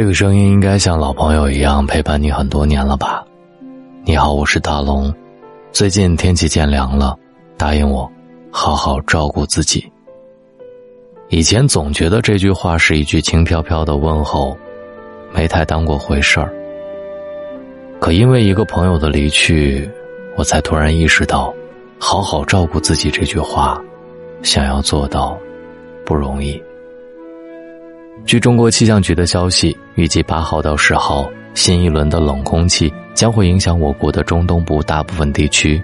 这个声音应该像老朋友一样陪伴你很多年了吧？你好，我是大龙。最近天气渐凉了，答应我，好好照顾自己。以前总觉得这句话是一句轻飘飘的问候，没太当过回事儿。可因为一个朋友的离去，我才突然意识到，好好照顾自己这句话，想要做到，不容易。据中国气象局的消息，预计八号到十号，新一轮的冷空气将会影响我国的中东部大部分地区，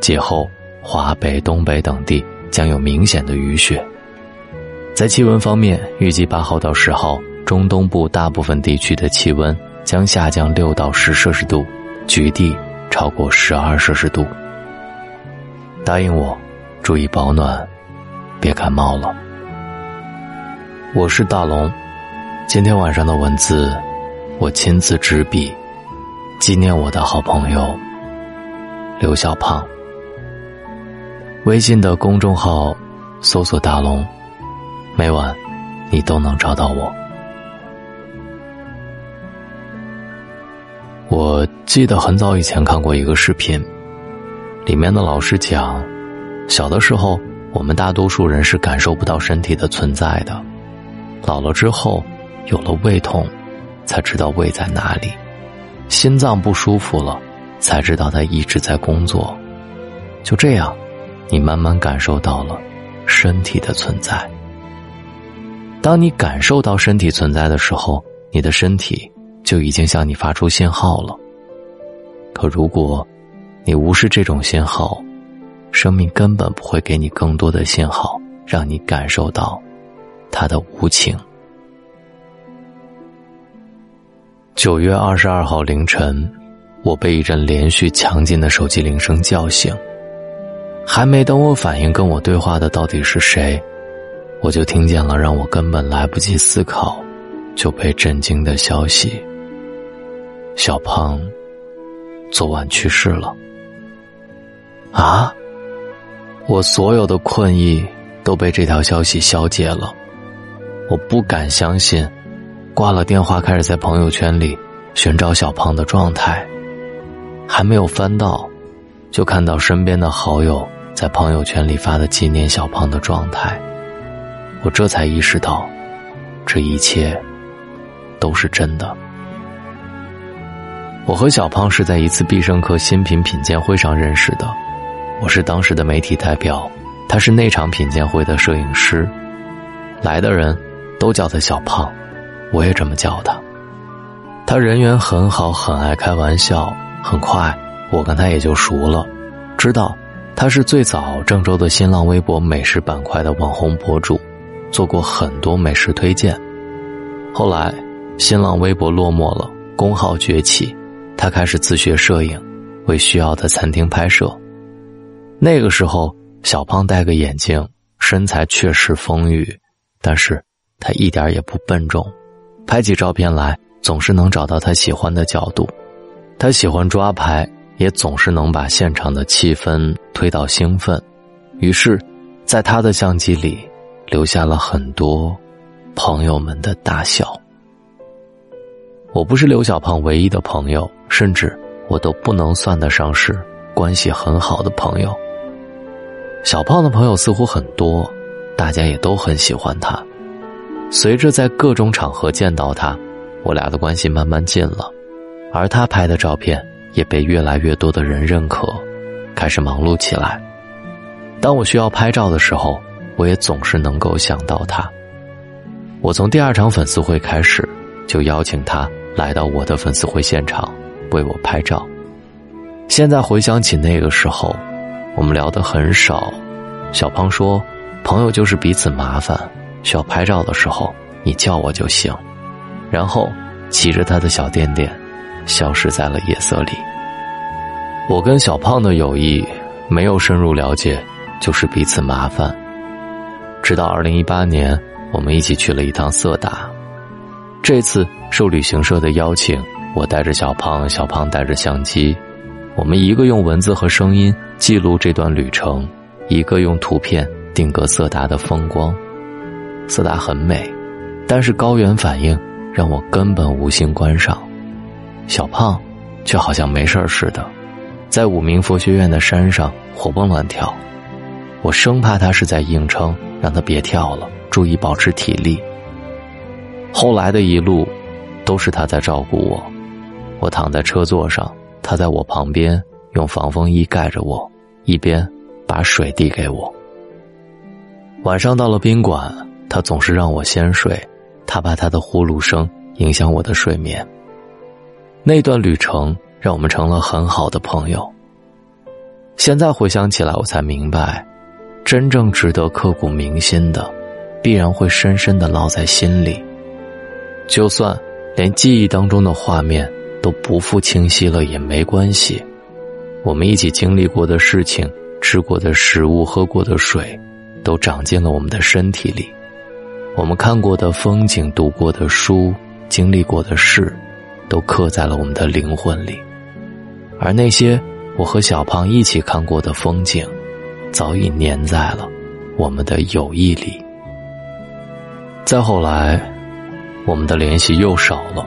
节后华北、东北等地将有明显的雨雪。在气温方面，预计八号到十号，中东部大部分地区的气温将下降六到十摄氏度，局地超过十二摄氏度。答应我，注意保暖，别感冒了。我是大龙，今天晚上的文字，我亲自执笔，纪念我的好朋友刘小胖。微信的公众号搜索“大龙”，每晚你都能找到我。我记得很早以前看过一个视频，里面的老师讲，小的时候我们大多数人是感受不到身体的存在的。老了之后，有了胃痛，才知道胃在哪里；心脏不舒服了，才知道它一直在工作。就这样，你慢慢感受到了身体的存在。当你感受到身体存在的时候，你的身体就已经向你发出信号了。可如果你无视这种信号，生命根本不会给你更多的信号，让你感受到。他的无情。九月二十二号凌晨，我被一阵连续强劲的手机铃声叫醒。还没等我反应跟我对话的到底是谁，我就听见了让我根本来不及思考就被震惊的消息：小胖昨晚去世了。啊！我所有的困意都被这条消息消解了。我不敢相信，挂了电话，开始在朋友圈里寻找小胖的状态。还没有翻到，就看到身边的好友在朋友圈里发的纪念小胖的状态。我这才意识到，这一切都是真的。我和小胖是在一次必胜客新品品鉴会上认识的，我是当时的媒体代表，他是那场品鉴会的摄影师。来的人。都叫他小胖，我也这么叫他。他人缘很好，很爱开玩笑。很快，我跟他也就熟了，知道他是最早郑州的新浪微博美食板块的网红博主，做过很多美食推荐。后来，新浪微博落寞了，公号崛起，他开始自学摄影，为需要的餐厅拍摄。那个时候，小胖戴个眼镜，身材确实丰腴，但是。他一点也不笨重，拍起照片来总是能找到他喜欢的角度。他喜欢抓拍，也总是能把现场的气氛推到兴奋。于是，在他的相机里留下了很多朋友们的大笑。我不是刘小胖唯一的朋友，甚至我都不能算得上是关系很好的朋友。小胖的朋友似乎很多，大家也都很喜欢他。随着在各种场合见到他，我俩的关系慢慢近了，而他拍的照片也被越来越多的人认可，开始忙碌起来。当我需要拍照的时候，我也总是能够想到他。我从第二场粉丝会开始，就邀请他来到我的粉丝会现场为我拍照。现在回想起那个时候，我们聊得很少。小胖说：“朋友就是彼此麻烦。”需要拍照的时候，你叫我就行。然后骑着他的小电电，消失在了夜色里。我跟小胖的友谊没有深入了解，就是彼此麻烦。直到二零一八年，我们一起去了一趟色达。这次受旅行社的邀请，我带着小胖，小胖带着相机，我们一个用文字和声音记录这段旅程，一个用图片定格色达的风光。色达很美，但是高原反应让我根本无心观赏。小胖，却好像没事儿似的，在五明佛学院的山上活蹦乱跳。我生怕他是在硬撑，让他别跳了，注意保持体力。后来的一路，都是他在照顾我。我躺在车座上，他在我旁边用防风衣盖着我，一边把水递给我。晚上到了宾馆，他总是让我先睡，他怕他的呼噜声影响我的睡眠。那段旅程让我们成了很好的朋友。现在回想起来，我才明白，真正值得刻骨铭心的，必然会深深的烙在心里。就算连记忆当中的画面都不复清晰了也没关系，我们一起经历过的事情、吃过的食物、喝过的水，都长进了我们的身体里。我们看过的风景、读过的书、经历过的事。都刻在了我们的灵魂里，而那些我和小胖一起看过的风景，早已粘在了我们的友谊里。再后来，我们的联系又少了，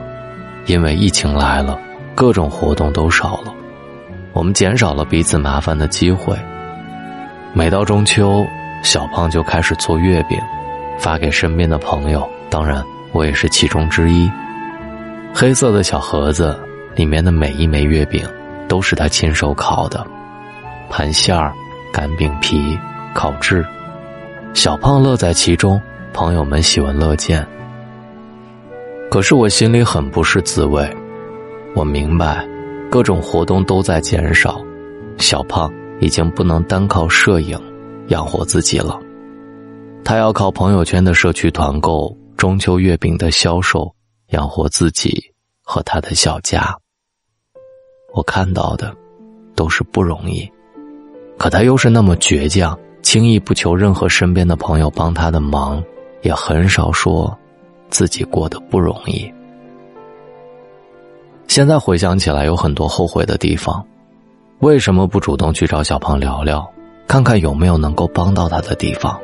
因为疫情来了，各种活动都少了，我们减少了彼此麻烦的机会。每到中秋，小胖就开始做月饼，发给身边的朋友，当然我也是其中之一。黑色的小盒子里面的每一枚月饼，都是他亲手烤的，盘馅儿、擀饼皮、烤制，小胖乐在其中，朋友们喜闻乐见。可是我心里很不是滋味，我明白，各种活动都在减少，小胖已经不能单靠摄影养活自己了，他要靠朋友圈的社区团购、中秋月饼的销售。养活自己和他的小家，我看到的都是不容易，可他又是那么倔强，轻易不求任何身边的朋友帮他的忙，也很少说自己过得不容易。现在回想起来，有很多后悔的地方，为什么不主动去找小胖聊聊，看看有没有能够帮到他的地方？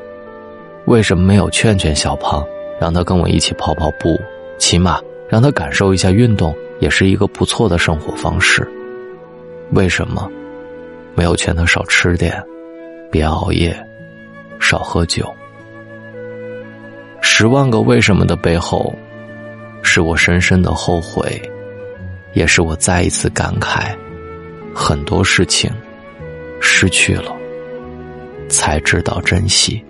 为什么没有劝劝小胖，让他跟我一起跑跑步？起码让他感受一下运动也是一个不错的生活方式。为什么没有劝他少吃点，别熬夜，少喝酒？十万个为什么的背后，是我深深的后悔，也是我再一次感慨：很多事情失去了，才知道珍惜。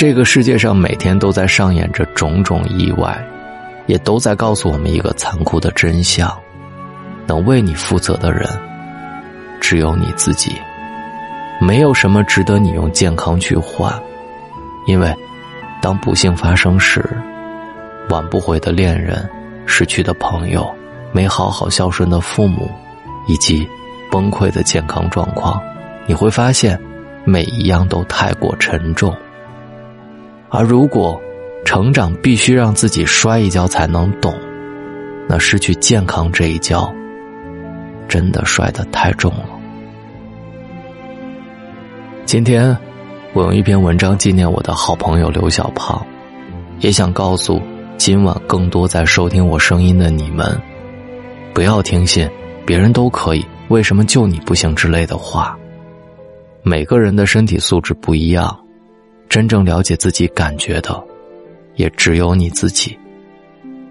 这个世界上每天都在上演着种种意外，也都在告诉我们一个残酷的真相：能为你负责的人，只有你自己。没有什么值得你用健康去换，因为当不幸发生时，挽不回的恋人、失去的朋友、没好好孝顺的父母，以及崩溃的健康状况，你会发现，每一样都太过沉重。而如果成长必须让自己摔一跤才能懂，那失去健康这一跤，真的摔得太重了。今天，我用一篇文章纪念我的好朋友刘小胖，也想告诉今晚更多在收听我声音的你们，不要听信别人都可以，为什么就你不行之类的话。每个人的身体素质不一样。真正了解自己感觉的，也只有你自己。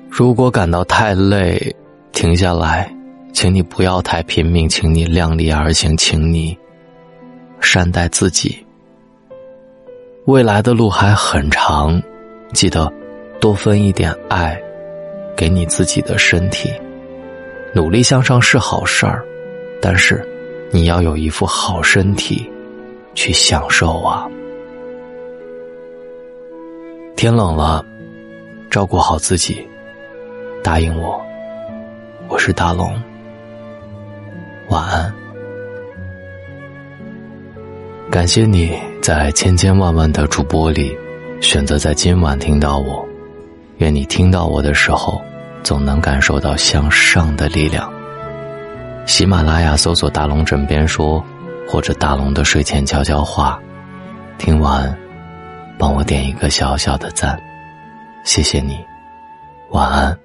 如果感到太累，停下来，请你不要太拼命，请你量力而行，请你善待自己。未来的路还很长，记得多分一点爱给你自己的身体。努力向上是好事儿，但是你要有一副好身体去享受啊。天冷了，照顾好自己，答应我。我是大龙，晚安。感谢你在千千万万的主播里选择在今晚听到我。愿你听到我的时候，总能感受到向上的力量。喜马拉雅搜索“大龙枕边说”或者“大龙的睡前悄悄话”，听完。帮我点一个小小的赞。谢谢你，晚安。